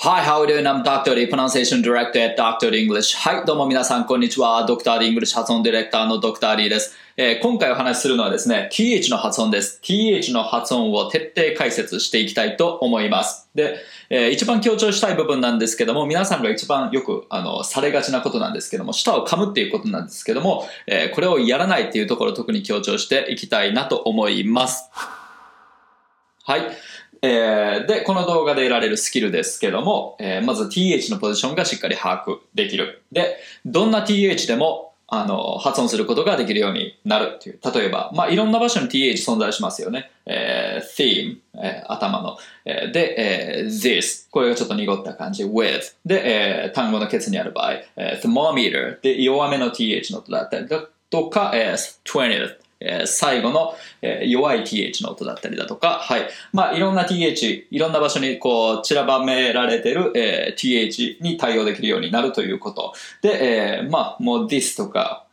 Hi, how are you doing? I'm Dr. D, Pronunciation Director at Dr. English. はい、どうも皆さん、こんにちは。Dr. English 発音ディレクターの Dr. D です。えー今回お話しするのはですね、th の発音です。th の発音を徹底解説していきたいと思います。で、えー一番強調したい部分なんですけども、皆さんが一番よく、あの、されがちなことなんですけども、舌を噛むっていうことなんですけども、えーこれをやらないっていうところを特に強調していきたいなと思います。はい。えーで、この動画で得られるスキルですけども、えーまず th のポジションがしっかり把握できる。で、どんな th でも、あの、発音することができるようになるっていう。例えば、まあ、いろんな場所に th 存在しますよね。えー theme、えー頭の。えーで、えー this。これがちょっと濁った感じ。with。で、えー単語のケツにある場合、えー thermometer。で、弱めの th の音だったりとか、えー 20th。え最後の、え弱い th の音だったりだとか、はい。まあ、いろんな th、いろんな場所にこう散らばめられてる、えー th に対応できるようになるということ。で、えーまあ、もう this とか、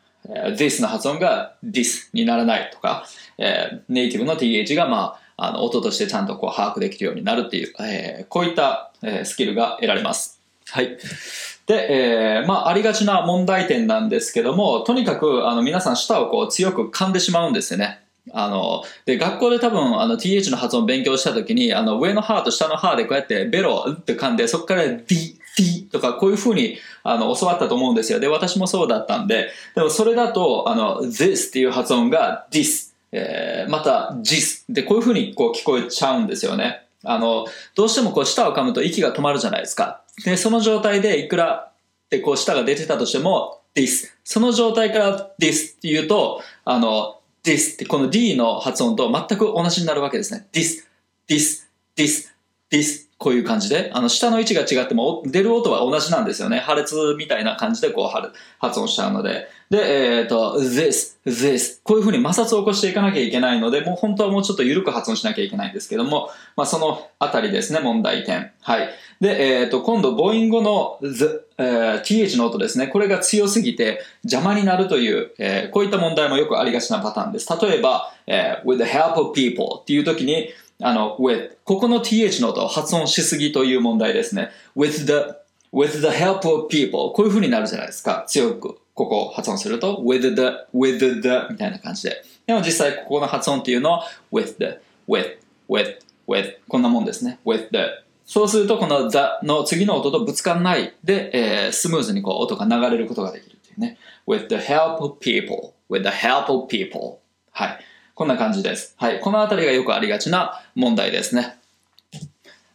this の発音が this にならないとか、えーネイティブの th が、まあ、あの音としてちゃんとこう把握できるようになるっていう、えーこういった、えースキルが得られます。はい。で、えーまあ、ありがちな問題点なんですけども、とにかく、あの、皆さん舌をこう強く噛んでしまうんですよね。あの、で、学校で多分、あの、th の発音勉強したときに、あの、上の歯と下の歯でこうやってベロって噛んで、そこから d、d とか、こういう風に、あの、教わったと思うんですよ。で、私もそうだったんで、でもそれだと、あの、this っていう発音が this、えーまた this で、こういう風にこう聞こえちゃうんですよね。あの、どうしてもこう舌を噛むと息が止まるじゃないですか。で、その状態でいくらってこう舌が出てたとしても this。その状態から this って言うと、あの、this ってこの d の発音と全く同じになるわけですね。this, this, this, this こういう感じで、あの、下の位置が違っても、出る音は同じなんですよね。破裂みたいな感じでこう、発音しちゃうので。で、えっ、と、this, this こういう風に摩擦を起こしていかなきゃいけないので、もう本当はもうちょっと緩く発音しなきゃいけないんですけども、まあ、そのあたりですね、問題点。はい。で、えっ、と、今度、母音語の the、えー th の音ですね。これが強すぎて邪魔になるという、えーこういった問題もよくありがちなパターンです。例えば、えー with the help of people っていう時に、あの、with、ここの th の音を発音しすぎという問題ですね。with the, with the help of people こういう風になるじゃないですか。強く、ここを発音すると、with the, with the みたいな感じで。でも実際ここの発音っていうのは、with the, with, with, with こんなもんですね。with the そうすると、この the の次の音とぶつかんないで、えースムーズにこう音が流れることができるっていうね。with the help of people, with the help of people. はい。こんな感じです。はい。このあたりがよくありがちな問題ですね。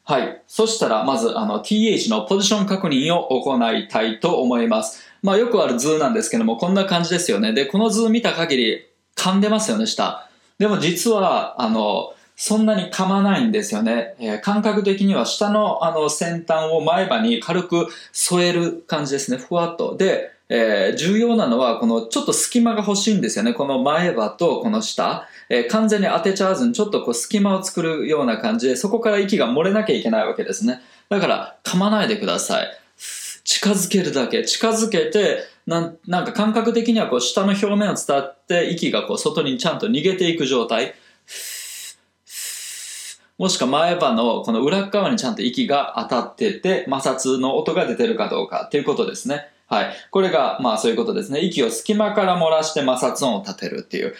はい。そしたら、まず、あの、th のポジション確認を行いたいと思います。まあ、よくある図なんですけども、こんな感じですよね。で、この図見た限り、噛んでますよね、下。でも実は、あの、そんなに噛まないんですよね。えー感覚的には下のあの先端を前歯に軽く添える感じですね。ふわっと。で、えー重要なのは、このちょっと隙間が欲しいんですよね。この前歯とこの下。えー完全に当てちゃわずにちょっとこう隙間を作るような感じで、そこから息が漏れなきゃいけないわけですね。だから、噛まないでください。近づけるだけ。近づけて、なんなんか感覚的にはこう下の表面を伝って息がこう外にちゃんと逃げていく状態。もしくは前歯のこの裏側にちゃんと息が当たってて摩擦の音が出てるかどうかっていうことですね。はい。これがまあそういうことですね。息を隙間から漏らして摩擦音を立てるっていう。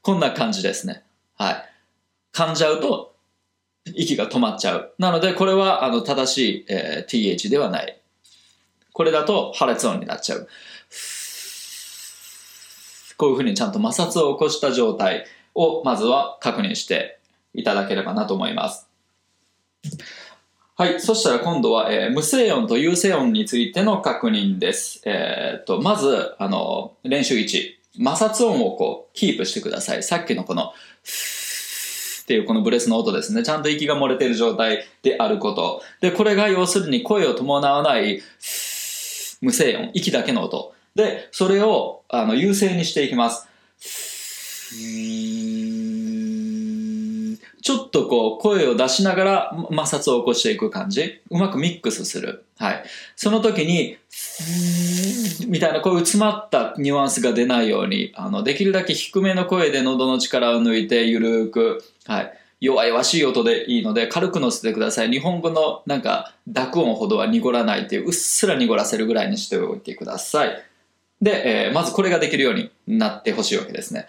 こんな感じですね。はい。噛んじゃうと息が止まっちゃう。なのでこれはあの正しい、えー th ではない。これだと破裂音になっちゃう。こういうふうにちゃんと摩擦を起こした状態をまずは確認していただければなと思います。はい。そしたら今度は、えー無声音と有声音についての確認です。えーっと、まず、あの、練習1。摩擦音をこう、キープしてください。さっきのこの、っていうこのブレスの音ですね。ちゃんと息が漏れている状態であること。で、これが要するに声を伴わない無声音、息だけの音。で、それをあの優勢にしていきます。ちょっとこう声を出しながら摩擦を起こしていく感じ。うまくミックスする。はい。その時に、みたいなこういう詰まったニュアンスが出ないように、あの、できるだけ低めの声で喉の力を抜いてゆるーく、はい。弱々しい音でいいので軽く乗せてください。日本語のなんか濁音ほどは濁らないっていう、うっすら濁らせるぐらいにしておいてください。で、えー、まずこれができるようになってほしいわけですね。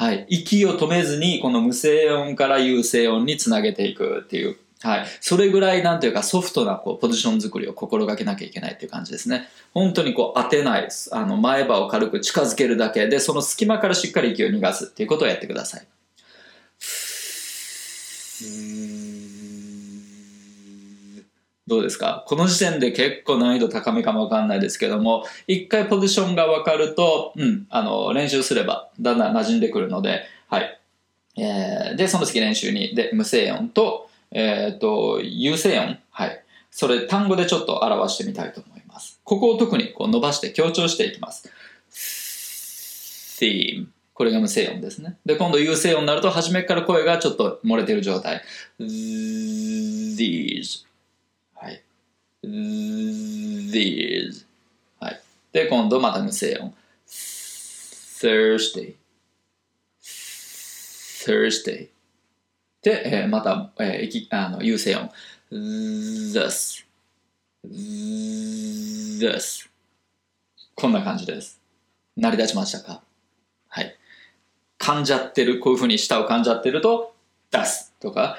はい。息を止めずに、この無声音から有声音につなげていくっていう。はい。それぐらい、なんというか、ソフトな、こう、ポジション作りを心がけなきゃいけないっていう感じですね。本当にこう、当てない、あの、前歯を軽く近づけるだけで、その隙間からしっかり息を逃がすっていうことをやってください。どうですか？この時点で結構難易度高めかもわかんないですけども、一回ポジションがわかると、うん、あの、練習すればだんだん馴染んでくるので、はい。えー、で、その次練習に、で、無声音と、えっ、ー、と、有声音。はい。それ単語でちょっと表してみたいと思います。ここを特にこう伸ばして強調していきます。theme。これが無声音ですね。で、今度有声音になると、初めから声がちょっと漏れてる状態。these。These はい。で、今度また無声音。Thursday Thursday で、えー、また、えー、あの有声音。This this こんな感じです。成り立ちましたか？はい。噛んじゃってる、こういうふうに舌を噛んじゃってると、出すとか、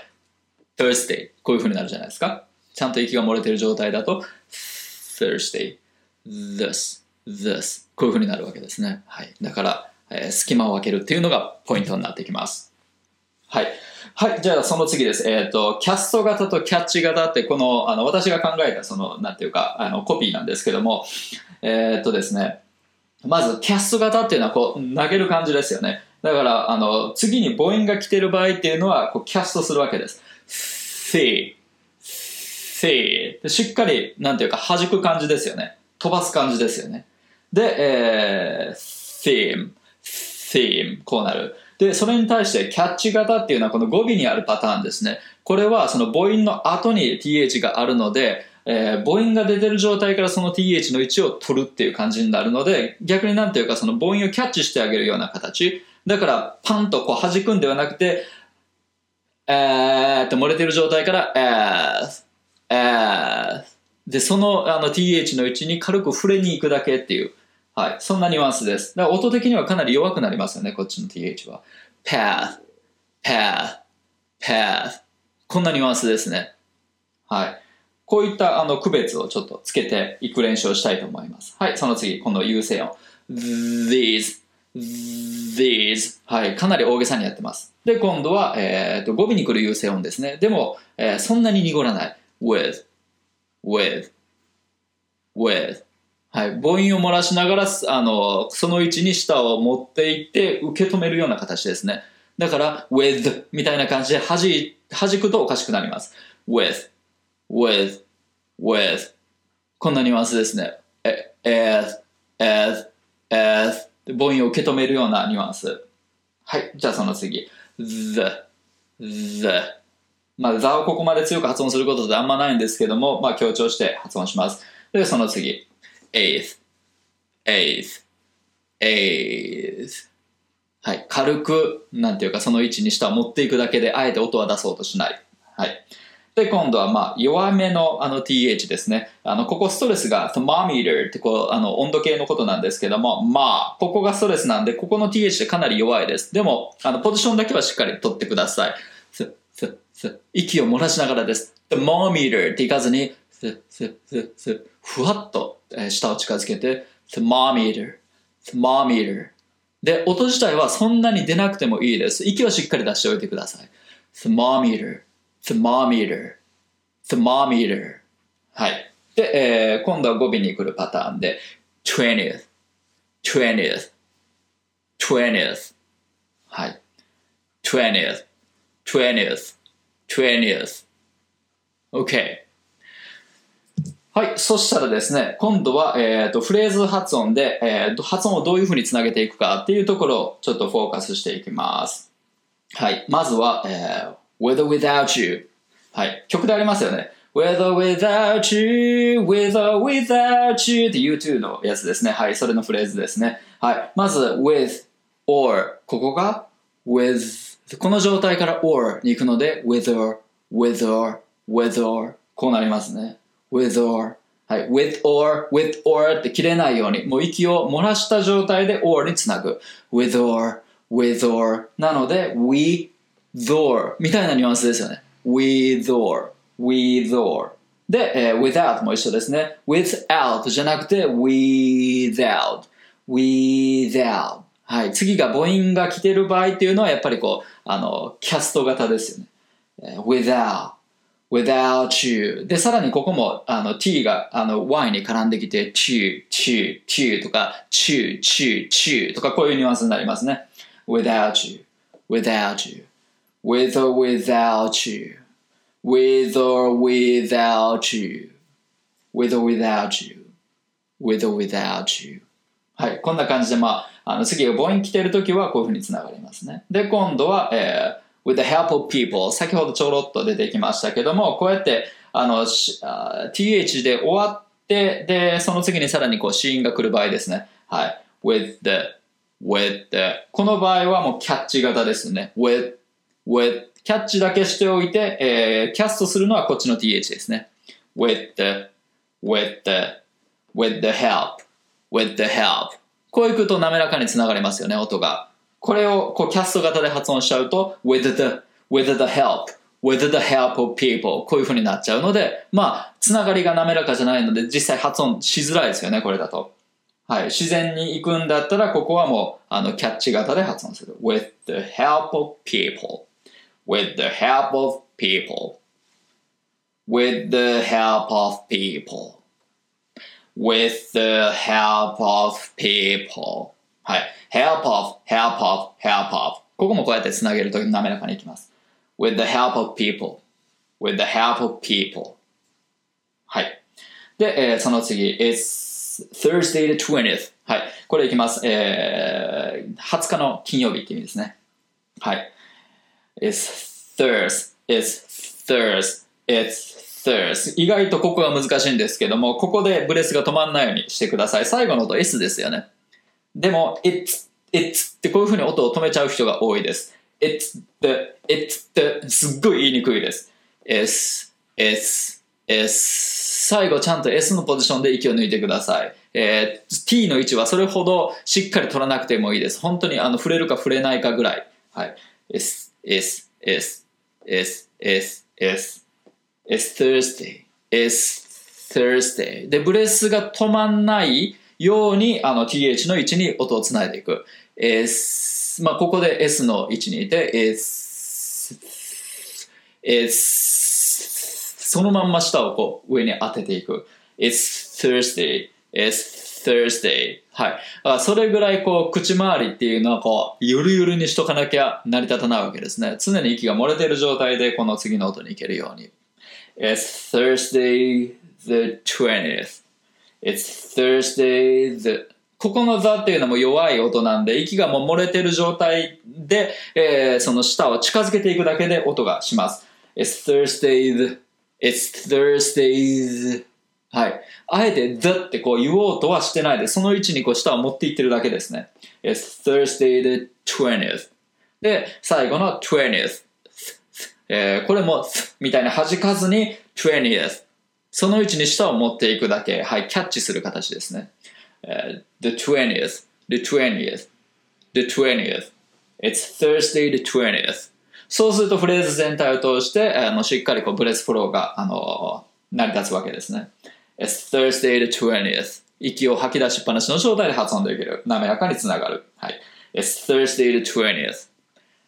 Thursday こういうふうになるじゃないですか。ちゃんと息が漏れてる状態だと Thursday this this こういう風になるわけですね。はい。だから、えー、隙間を空けるっていうのがポイントになってきます。はい。はい。じゃあ、その次です。えっ、ー、と、キャスト型とキャッチ型って、この、あの、私が考えた、その、なんていうか、あの、コピーなんですけども、えっ、ー、とですね、まず、キャスト型っていうのは、こう、投げる感じですよね。だから、あの、次に母音が来てる場合っていうのは、こう、キャストするわけです。see, せーしっかり、なんていうか、弾く感じですよね。飛ばす感じですよね。で、えー、theme, theme, こうなる。で、それに対してキャッチ型っていうのはこの語尾にあるパターンですね。これはその母音の後に th があるので、えー、母音が出てる状態からその th の位置を取るっていう感じになるので、逆になんていうかその母音をキャッチしてあげるような形。だからパンとこう弾くんではなくて、えーって漏れてる状態から、えー、で、そのあの th の位置に軽く触れに行くだけっていう、はい、そんなニュアンスです。だから音的にはかなり弱くなりますよね、こっちの th は。path, path, path こんなニュアンスですね。はい。こういったあの区別をちょっとつけていく練習をしたいと思います。はい、その次、今度優勢音。these, these はい、かなり大げさにやってます。で、今度は、えーと、語尾に来る優勢音ですね。でも、えー、そんなに濁らない。With, with, with はい。母音を漏らしながら、あの、その位置に舌を持っていって受け止めるような形ですね。だから、with みたいな感じで弾、弾くとおかしくなります。with, with, with こんなニュアンスですね。え、as, as, as 母音を受け止めるようなニュアンス。はい。じゃあその次。the, the まあ、座をここまで強く発音することってあんまないんですけども、まあ、強調して発音します。で、その次。eighth, eighth, eighth. はい。軽く、なんていうか、その位置に下を持っていくだけで、あえて音は出そうとしない。はい。で、今度は、まあ、弱めの、あの、th ですね。あの、ここストレスが、thermometer ってこう、あの、温度計のことなんですけども、まあ、ここがストレスなんで、ここの th でかなり弱いです。でも、あの、ポジションだけはしっかり取ってください。息を漏らしながらです。The m o m e t e r っていかずに、ふわっと舌を近づけて、The m o m e t e r The m o m e t e r で、音自体はそんなに出なくてもいいです。息はしっかり出しておいてください。The m o m e t e r The m o m e t e r The m o m e t e r はい。で、えー、今度は語尾に来るパターンで、twentieth, twentieth, twentieth はい。twentieth, twentieth twentieth. OK。はい。そしたらですね、今度は、えっ、ー、と、フレーズ発音で、え、ー、と、発音をどういうふうにつなげていくかっていうところをちょっとフォーカスしていきます。はい。まずは、えー、with or without you。はい。曲でありますよね。with or without you, with or without you って U2 のやつですね。はい。それのフレーズですね。はい。まず、with or ここが？With この状態から or に行くので with or with or with or こうなりますね with or はい、with or, with or って切れないように、もう息を漏らした状態で or につなぐ。with or, with or なので、with or みたいなニュアンスですよね。with or, with or で、えー、without も一緒ですね。without じゃなくて without, without はい、次が母音が来てる場合っていうのはやっぱりこう、あの、キャスト型ですよね。without without you で、さらにここもあの t があの y に絡んできて to, to, to とか to, to, to とかこういうニュアンスになりますね。without you, without you, with or without you, with or without you, with or without you, with or without you はい、こんな感じで、まあ、あの次が母音来てるときはこういうふうにつながりますね。で、今度は、えー with the help of people 先ほどちょろっと出てきましたけどもこうやってあの th で終わってでその次にさらにこう子音が来る場合ですね。はい。with the with the この場合はもうキャッチ型ですね。with with キャッチだけしておいて、えー、キャストするのはこっちの th ですね。with the with the with the help with the help こういくと滑らかにつながりますよね音が。これをこうキャスト型で発音しちゃうと with the, with the help with the help of people こういう風になっちゃうのでまあつながりが滑らかじゃないので実際発音しづらいですよねこれだと。はい。自然に行くんだったらここはもうあのキャッチ型で発音する。with the help of people with the help of people with the help of people with the help of people はい help of, help of, help of ここもこうやってつなげると滑らかにいきます with the help of people with the help of people はいで、えー、その次 it's Thursday the 20th はいこれいきます、えー、20日の金曜日って意味ですねはい it's Thursday it's Thursday it's thirst 意外とここが難しいんですけどもここでブレスが止まんないようにしてください最後の音 S ですよねでも、it's, it's ってこういうふうに音を止めちゃう人が多いです。it's the, it's the すっごい言いにくいです。s, s, s 最後ちゃんと S のポジションで息を抜いてください。えー、t の位置はそれほどしっかり取らなくてもいいです。本当にあの触れるか触れないかぐらい。はい。s, s, s, s, s, s, is Thursday, s, Thursday. で、ブレスが止まんないようにあの th の位置に音をつないでいく。S、まあ、ここで S の位置にいて、S、S、そのまんま下をこう上に当てていく。It's Thursday, It's Thursday. はい。あそれぐらいこう口周りっていうのはこうゆるゆるにしとかなきゃ成り立たないわけですね。常に息が漏れている状態でこの次の音に行けるように。It's Thursday the 20th. It's Thursday the ここの座っていうのも弱い音なんで、息がも漏れてる状態で、えー、その舌を近づけていくだけで音がします。It's Thursday the, It's Thursday the はい。あえて the ってこう言おうとはしてないで、その位置にこう舌を持っていってるだけですね。It's Thursday the 20th. で、最後の 20th. えー、これもみたいな弾かずに 20th. その位置に下を持っていくだけ、はい、キャッチする形ですね。Uh, the 20th, the 20th, the 20th. It's Thursday the 20th. そうするとフレーズ全体を通して、あのしっかりこうブレスフローが、あの成り立つわけですね。It's Thursday the 20th. 息を吐き出しっぱなしの状態で発音できる。滑らかにつながる。はい。It's Thursday the 20th.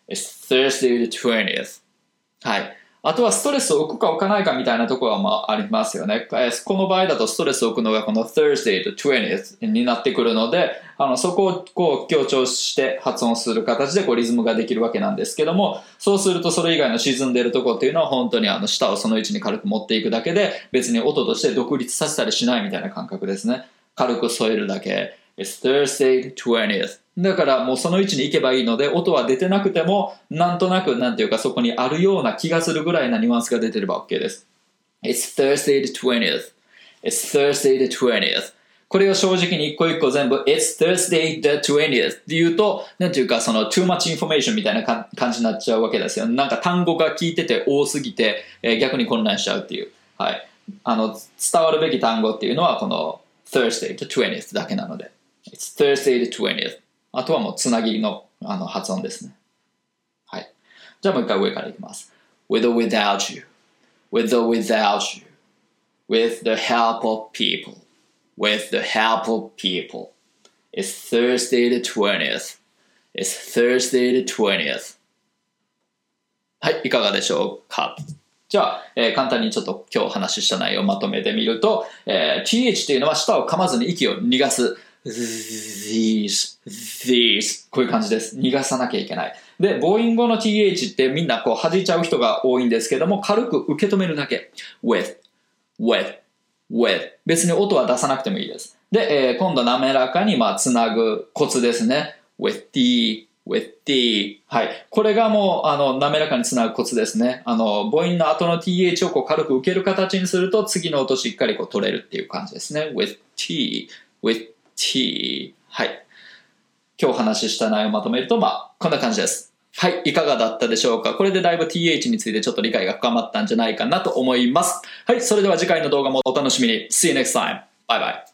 It's Thursday the 20th. はい。あとはストレスを置くか置かないかみたいなところもありますよね。この場合だとストレスを置くのがこの Thursday と 20th になってくるので、あのそこをこう強調して発音する形でこうリズムができるわけなんですけども、そうするとそれ以外の沈んでるところっていうのは本当にあの舌をその位置に軽く持っていくだけで別に音として独立させたりしないみたいな感覚ですね。軽く添えるだけ。It's Thursday 20th. だからもうその位置に行けばいいので音は出てなくてもなんとなくなんていうかそこにあるような気がするぐらいなニュアンスが出てれば OK です。It's Thursday the 20th. It's Thursday the 20th. これを正直に一個一個全部 It's Thursday the 20th って言うと、なんていうかその too much information みたいな感じになっちゃうわけですよ。なんか単語が聞いてて多すぎて、えー、逆に混乱しちゃうっていう。はい。あの、伝わるべき単語っていうのはこの Thursday the 20th だけなので。It's Thursday the 20th. あとはもうつなぎのあの発音ですね。はい。じゃあもう一回上からいきます。With or without you. With or without you. With the help of people. with the help of people. It's Thursday the 20th. It's Thursday the 20th. はい、いかがでしょうかじゃあ、えー、簡単にちょっと今日話した内容をまとめてみると、えー、th っていうのは舌を噛まずに息を逃がす。These, these こういう感じです。逃がさなきゃいけない。で、母音語の th ってみんなこう弾いちゃう人が多いんですけども、軽く受け止めるだけ。with, with, with 別に音は出さなくてもいいです。で、えー、今度滑らかにまあつなぐコツですね。with t, with t. はい。これがもう、あの、滑らかにつなぐコツですね。あの、母音の後の th をこう軽く受ける形にすると、次の音しっかりこう取れるっていう感じですね。with t, with t はい。今日お話した内容をまとめると、まあ、こんな感じです。はい、いかがだったでしょうか？これでだいぶ TH についてちょっと理解が深まったんじゃないかなと思います。はい、それでは次回の動画もお楽しみに。See you next time. Bye bye.